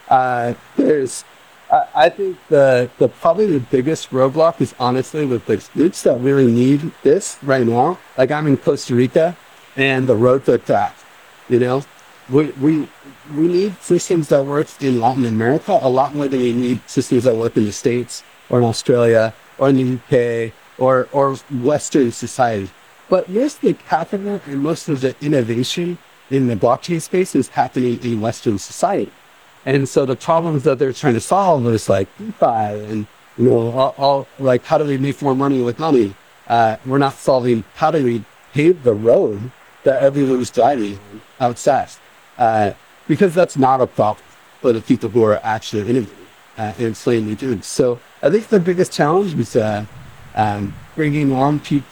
Uh, there's, I, think the the probably the biggest roadblock is honestly with the groups that really need this right now. Like I'm in Costa Rica, and the road to fast. You know, we we we need systems that work in Latin America a lot more than we need systems that work in the States or in Australia or in the UK or or Western society. But most of the capital and most of the innovation in the blockchain space is happening in Western society. And so the problems that they're trying to solve is like DeFi and you know all, all like how do we make more money with money? Uh, we're not solving how do we pave the road that everyone's driving outside, uh, because that's not a problem for the people who are actually innovating uh, and slowly doing. So I think the biggest challenge is uh, um, bringing on people,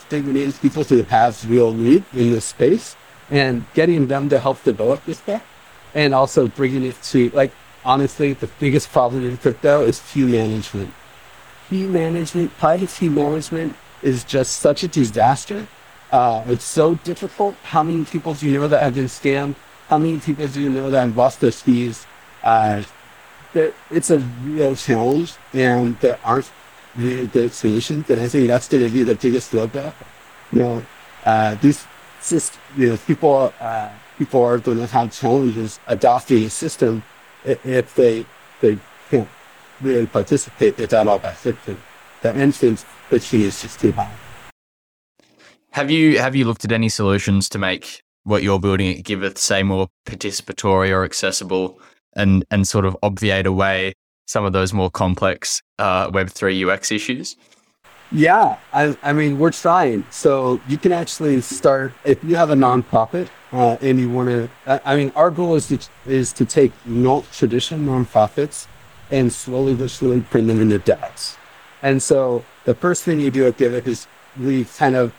people who have real need in this space and getting them to help develop this stuff and also bringing it to like honestly the biggest problem in crypto is key management. Key management privacy management is just such a disaster. Uh, it's so difficult. How many people do you know that have been scammed? How many people do you know that have lost their keys? Uh, it's a real challenge and there aren't really good solutions. And i think that's going to be the biggest roadblock. You know uh, these just you know, people uh, people are going to have challenges adopting a system if they they can't really participate without all that system. The entrance fee is just too high. Have you have you looked at any solutions to make what you're building Giveth say more participatory or accessible and and sort of obviate away some of those more complex uh, Web three UX issues? Yeah, I, I mean, we're trying. So you can actually start if you have a nonprofit uh, and you want to. I mean, our goal is to is to take not traditional nonprofits and slowly but slowly bring them into DAOs. And so the first thing you do at Giveth is we kind of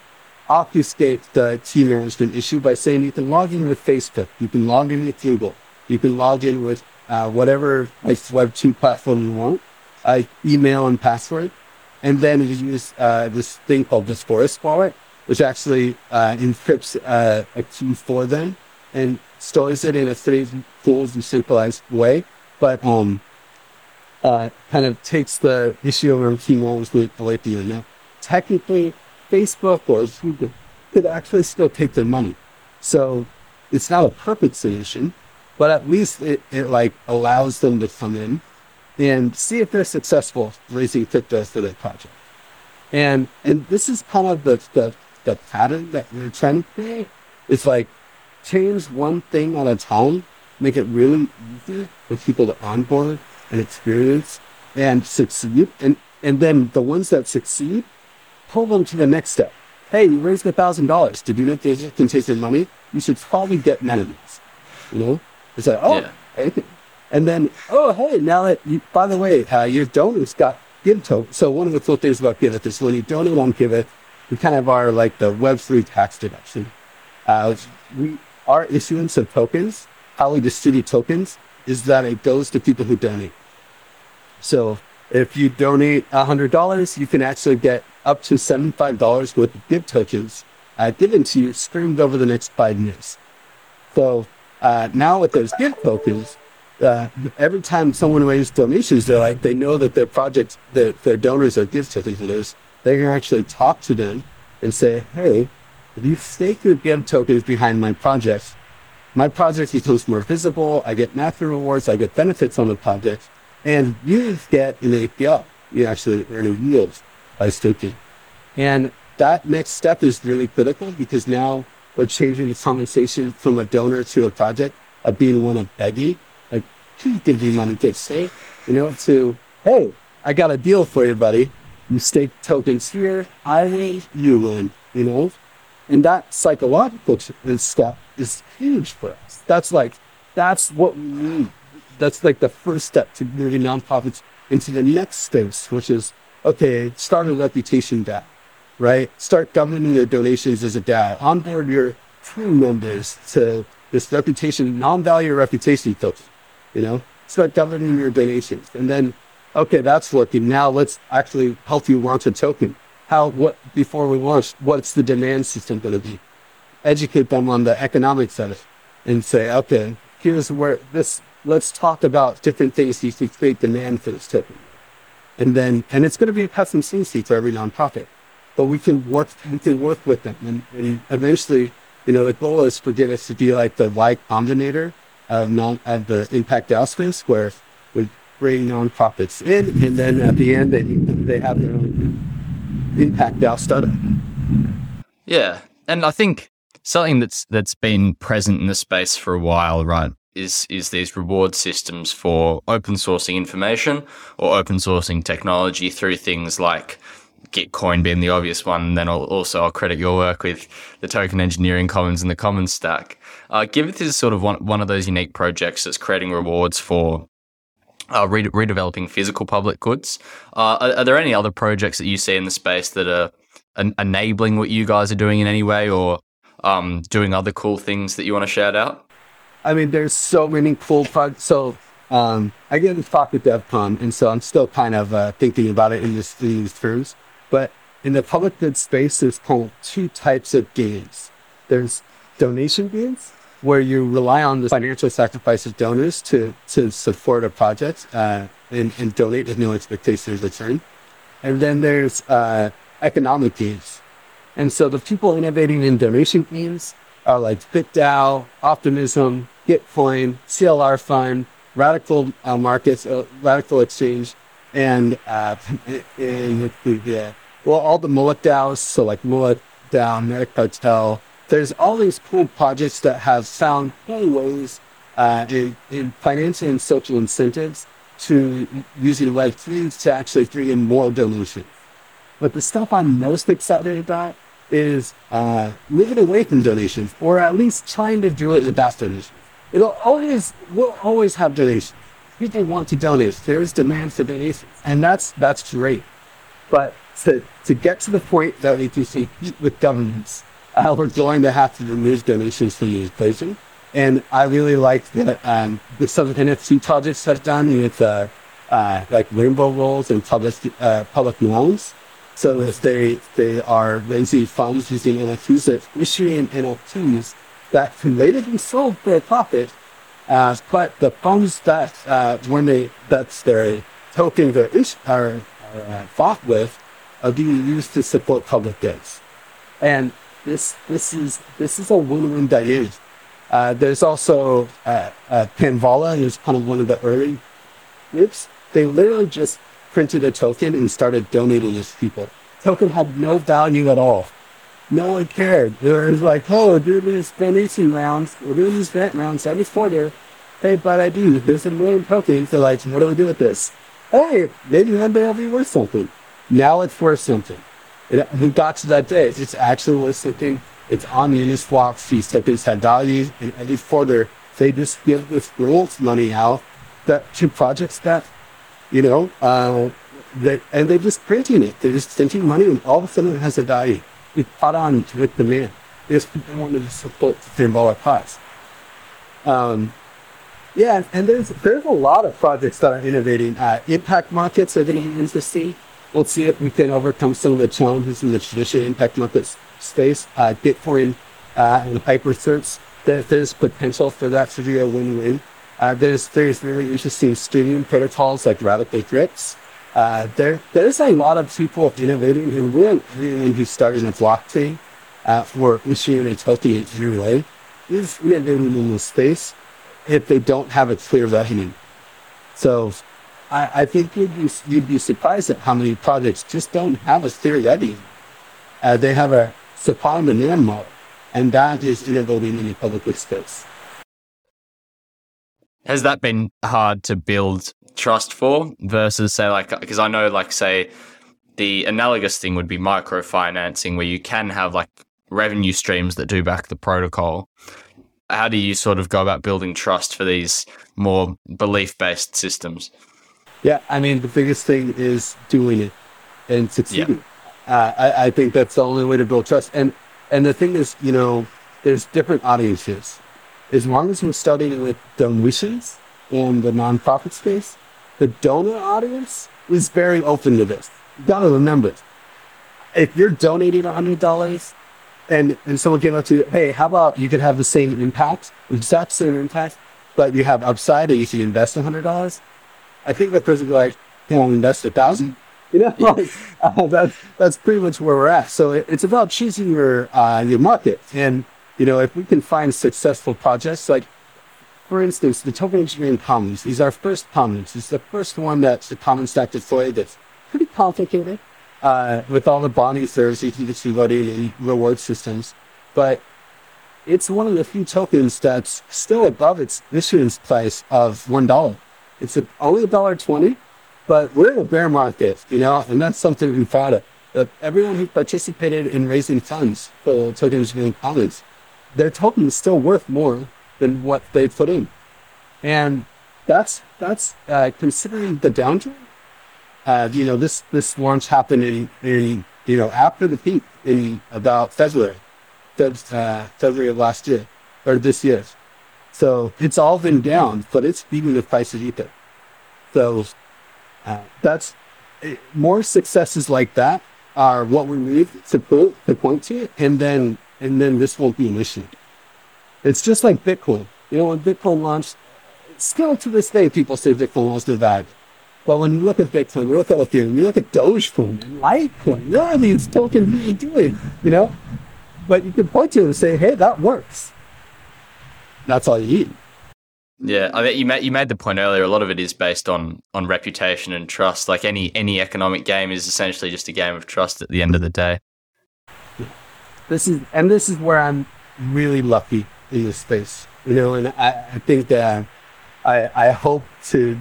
obfuscate the key management issue by saying you can log in with Facebook, you can log in with Google, you can log in with uh, whatever Web two platform you want, uh, email and password and then we use uh, this thing called the Torus wallet, which actually uh, encrypts uh, a key for them and stores it in a pretty cool decentralized way, but um, uh, kind of takes the issue of key management away from you. Now, technically, Facebook or Google could actually still take their money. So it's not a perfect solution, but at least it, it like allows them to come in and see if they're successful raising crypto for their project. And and this is kind of the the, the pattern that you're trying to create. It's like change one thing at a time, make it really easy for people to onboard and experience and succeed. And and then the ones that succeed, pull them to the next step. Hey, you raised a thousand dollars to do that can take your money. You should probably get none of these. You know? It's like, oh, yeah. hey, and then, oh, hey, now that, you, by the way, uh, your donors got GIV token. So one of the cool things about Giveth is when you donate on Giveth, we kind of are like the Web3 tax deduction. Uh, we, our issuance of tokens, how we distribute tokens, is that it goes to people who donate. So if you donate $100, you can actually get up to $75 worth of GIV tokens uh, given to you streamed over the next five years. So uh, now with those GIV tokens, uh, every time someone raises donations, they're like, they know that their project, their, their donors are GIV holders. They can actually talk to them and say, hey, if you stake your GIV tokens behind my project, my project becomes more visible. I get natural rewards. I get benefits on the project. And you get an APR. You actually earn a yield by staking. And that next step is really critical because now we're changing the conversation from a donor to a project of being one of begging give you money to say, you know, to, hey, I got a deal for you, buddy. You stake tokens here, I win, you win, you know? And that psychological uh, stuff is huge for us. That's like, that's what we need. That's like the first step to moving nonprofits into the next space, which is, okay, start a reputation DAO, right? Start governing your donations as a DAO. Onboard your team members to this reputation, non-value reputation token you know, start governing your donations. And then, okay, that's working. Now let's actually help you launch a token. How, what, before we launch, what's the demand system going to be? Educate them on the economics of it and say, okay, here's where this, let's talk about different things you can create demand for this token. And then, and it's going to be a custom CC for every nonprofit, but we can work, we can work with them. And, and eventually, you know, the goal is for Giveth to be like the Y Combinator of non, at the Impact space where we bring nonprofits in and then at the end they, they have their own Impact DAO study. Yeah. And I think something that's that's been present in the space for a while, right, is is these reward systems for open sourcing information or open sourcing technology through things like Gitcoin being the obvious one. And then I'll, also I'll credit your work with the token engineering commons and the commons stack. Uh, Giveth is sort of one, one of those unique projects that's creating rewards for uh, re- redeveloping physical public goods. Uh, are, are, there any other projects that you see in the space that are en- enabling what you guys are doing in any way or um, doing other cool things that you want to shout out? I mean, there's so many cool projects. So um, I get to talk with DevCon, and so I'm still kind of uh, thinking about it in, this, in these terms. But in the public good space, there's kind of two types of games. There's donation games, where you rely on the financial sacrifice of donors to, to support a project uh, and, and donate with no expectation of return. And then there's uh, economic gains. And so the people innovating in donation games are like BitDAO, Optimism, Gitcoin, CLR Fund, Radical uh, Markets, uh, RadicalxChange, and, uh, and well, all the Moloch DAOs, so like Moloch DAO, Metacartel, there's all these cool projects that have found cool ways uh, in, in financing and social incentives to using Web3 to actually in more donations. But the stuff I'm most excited about is uh, moving away from donations, or at least trying to do it without donations. It'll always, we'll always have donations. People want to donate. There's demand for donations, and that's that's great. But to to get to the point that we can see with governments, uh, we're going to have to remove donations from the equation. And I really like that um, some NFT projects have done with uh, uh, like rainbow rolls and public uh, Public Nouns. So if they they are raising funds using NFTs, that issuing NFTs that can later be sold for a profit. Uh, but the funds that uh, when they that's their that are, are bought with are being used to support public goods. And this this is this is a win-win dynamic. Uh, there's also uh, uh, Panvala, who's kind of one of the early groups. They literally just printed a token and started donating it to people. Token had no value at all. No one cared. It was like, oh, we're doing these donation rounds. We're doing these grant rounds every quarter. Hey, but I do. There's a million tokens. They're like, what do we do with this? Hey, maybe one day it'll be worth something. Now it's worth something. It, to that day? It's actually worth something. It's on the Uniswap. Tokens had value. And every quarter, they just give this growth money out that to projects that, you know, uh, that, and they're just printing it. They're just printing money, and all of a sudden it has a value. It caught on with demand. There's people wanted to support the Symbolic Cause. Um, yeah, and there's there's a lot of projects that are innovating. Uh, impact markets are getting interesting. We'll see if we can overcome some of the challenges in the traditional impact market space. Uh, Bitcoin uh, and Hypercerts, there, there's potential for that to be a win-win. Uh, there's there's really interesting streaming protocols like Radicle Drips uh, there, there's a lot of people innovating who really, who started a blockchain uh, for issuing a token in any way is innovating in this space if they don't have a clear revenue. So I, I think you'd be, you'd be surprised at how many projects just don't have a clear revenue. Uh, they have a supply and demand model, and that is innovating in the public space. Has that been hard to build trust for versus say like because I know like say the analogous thing would be microfinancing where you can have like revenue streams that do back the protocol. How do you sort of go about building trust for these more belief based systems? Yeah, I mean the biggest thing is doing it and succeeding. Yeah. Uh, I, I think that's the only way to build trust. And and the thing is, you know, there's different audiences. As long as we're starting with donations in the nonprofit space, the donor audience is very open to this. You gotta remember, if you're donating $100 and, and someone came up to you, hey, how about you could have the same impact, exact same impact, but you have upside and you can invest a hundred dollars. I think the person like, can I invest a thousand? You know, like, uh, that's that's pretty much where we're at. So it, it's about choosing your uh, your market, and you know, if we can find successful projects, like for instance, the Token Engineering Commons is our first commons. It's the first one that's the common stack deployed. That's pretty complicated uh, with all the bonding curves, ETC voting, and reward systems, but it's one of the few tokens that's still above its issuance price of one dollar. It's a, only a dollar twenty, but we're in a bear market, you know, and that's something be proud of. Uh, everyone who participated in raising funds for tokens being commons, their token is still worth more than what they put in, and that's that's uh, considering the downturn. Uh, you know, this this launch happened in, in you know after the peak in about February uh, February of last year or this year. So it's all been down, but it's beating the price of Ether. So uh, that's eh, more successes like that are what we need to to point to and then and then this won't be an issue. It's just like Bitcoin. You know, when Bitcoin launched, still to this day, people say Bitcoin was the value. But when you look at Bitcoin, you look at Ethereum, you look at Dogecoin Litecoin, none of these tokens really do it. You know, but you can point to it and say, hey, that works. That's all you need. Yeah, I mean, you made you made the point earlier. A lot of it is based on on reputation and trust. Like any any economic game is essentially just a game of trust at the end of the day. This is and this is where I'm really lucky in this space. You know, and I, I think that I I hope to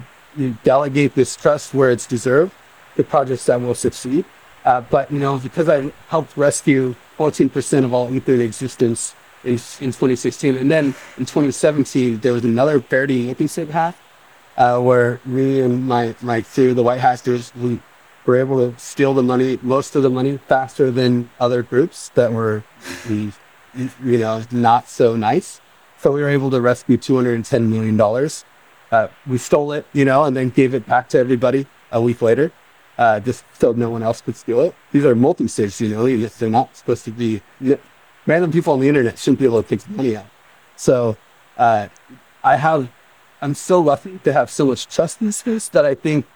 delegate this trust where it's deserved to projects that will succeed. Uh, but you know, because I helped rescue 14% of all ether in existence in, in 2016. And then in 2017, there was another Parity multi-sig hack uh, where me and my, my two, the white hackers, we were able to steal the money, most of the money faster than other groups that were, you know, not so nice. So we were able to rescue $210 million. Uh, we stole it, you know, and then gave it back to everybody a week later uh, just so no one else could steal it. These are multi-sigs, you know, they're not supposed to be, random people on the internet shouldn't be able to take money out. So uh, I have, I'm so lucky to have so much trust in this space that I think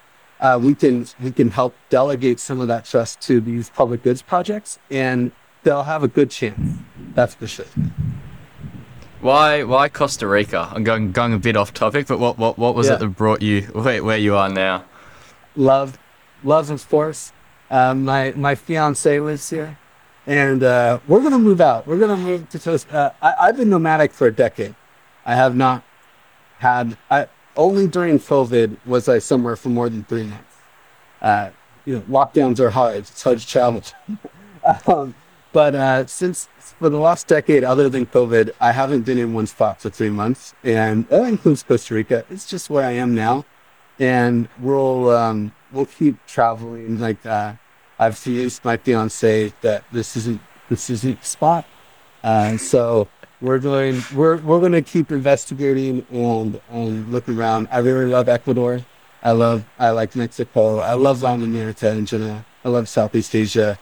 uh, we can we can help delegate some of that trust to these public goods projects, and they'll have a good chance. That's for sure. Why why Costa Rica? I'm going going a bit off topic, but what what, what was yeah. it that brought you where, where you are now? Love loves and sports. Um, my my fiance lives here, and uh, we're gonna move out. We're gonna move to Toast. Uh, I, have been nomadic for a decade. I have not had. I only during COVID was I somewhere for more than three months. Uh, you know, lockdowns are hard. It's hard to travel. um, but uh, since for the last decade, other than COVID, I haven't been in one spot for three months, and that includes Costa Rica. It's just where I am now, and we'll um, we'll keep traveling. Like uh, I've convinced my fiance that this isn't this isn't the spot. Uh, so we're going we're we're gonna keep investigating and and looking around. I really love Ecuador. I love I like Mexico. I love Latin America in general. I love Southeast Asia.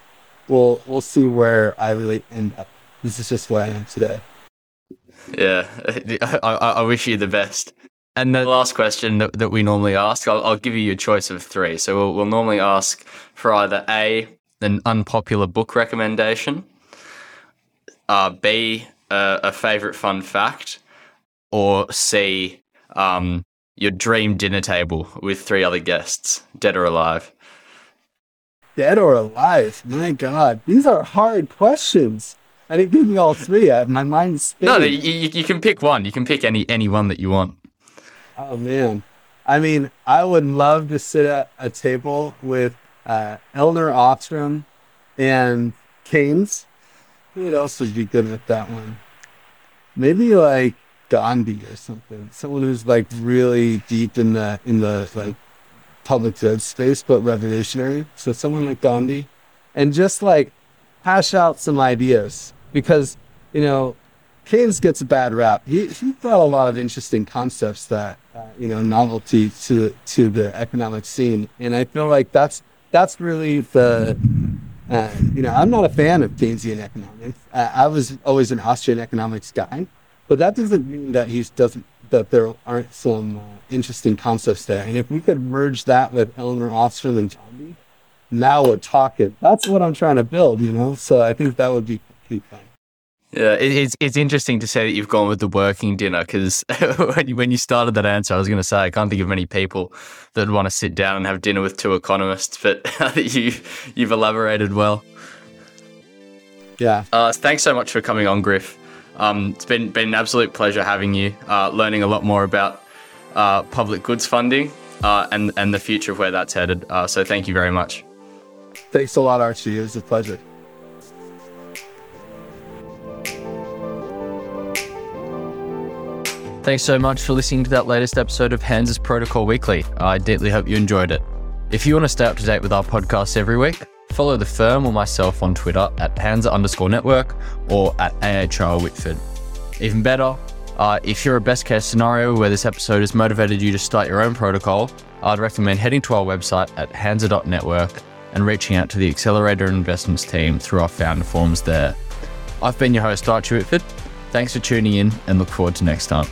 We'll we'll see where I really end up. This is just where I am today. Yeah, I, I wish you the best. And the last question that, that we normally ask, I'll, I'll give you a choice of three. So we'll, we'll normally ask for either A, an unpopular book recommendation, uh, B, uh, a favorite fun fact, or C, um, your dream dinner table with three other guests, dead or alive. Dead or alive? My God, these are hard questions. I didn't give me all three. I, my mind's spinning. No, no you, you can pick one. You can pick any any one that you want. Oh man, I mean, I would love to sit at a table with uh, Elinor Ostrom and Keynes. Who else would be good at that one? Maybe like Gandhi or something. Someone who's like really deep in the in the like public good space, but revolutionary. So someone like Gandhi, and just like hash out some ideas because you know Keynes gets a bad rap. He he brought a lot of interesting concepts that uh, you know novelty to to the economic scene, and I feel like that's that's really the uh, you know I'm not a fan of Keynesian economics. I was always an Austrian economics guy, but that doesn't mean that he doesn't that there aren't some uh, interesting concepts there. And if we could merge that with Elinor Ostrom and now we're talking. That's what I'm trying to build, you know? So I think that would be pretty fun. Yeah, it's it's interesting to say that you've gone with the working dinner because when you, when you started that answer, I was going to say I can't think of many people that want to sit down and have dinner with two economists, but you you've elaborated well. Yeah. Uh, thanks so much for coming on, Griff. Um, it's been been an absolute pleasure having you, uh, learning a lot more about uh, public goods funding uh, and and the future of where that's headed. Uh, so thank you very much. Thanks a lot, Archie. It was a pleasure. Thanks so much for listening to that latest episode of Hanses Protocol Weekly. I deeply hope you enjoyed it. If you want to stay up to date with our podcasts every week, follow the firm or myself on Twitter at Hansa underscore network or at AHR Whitford. Even better, uh, if you're a best case scenario where this episode has motivated you to start your own protocol, I'd recommend heading to our website at hansa.network and reaching out to the Accelerator Investments team through our founder forms there. I've been your host, Archie Whitford. Thanks for tuning in and look forward to next time.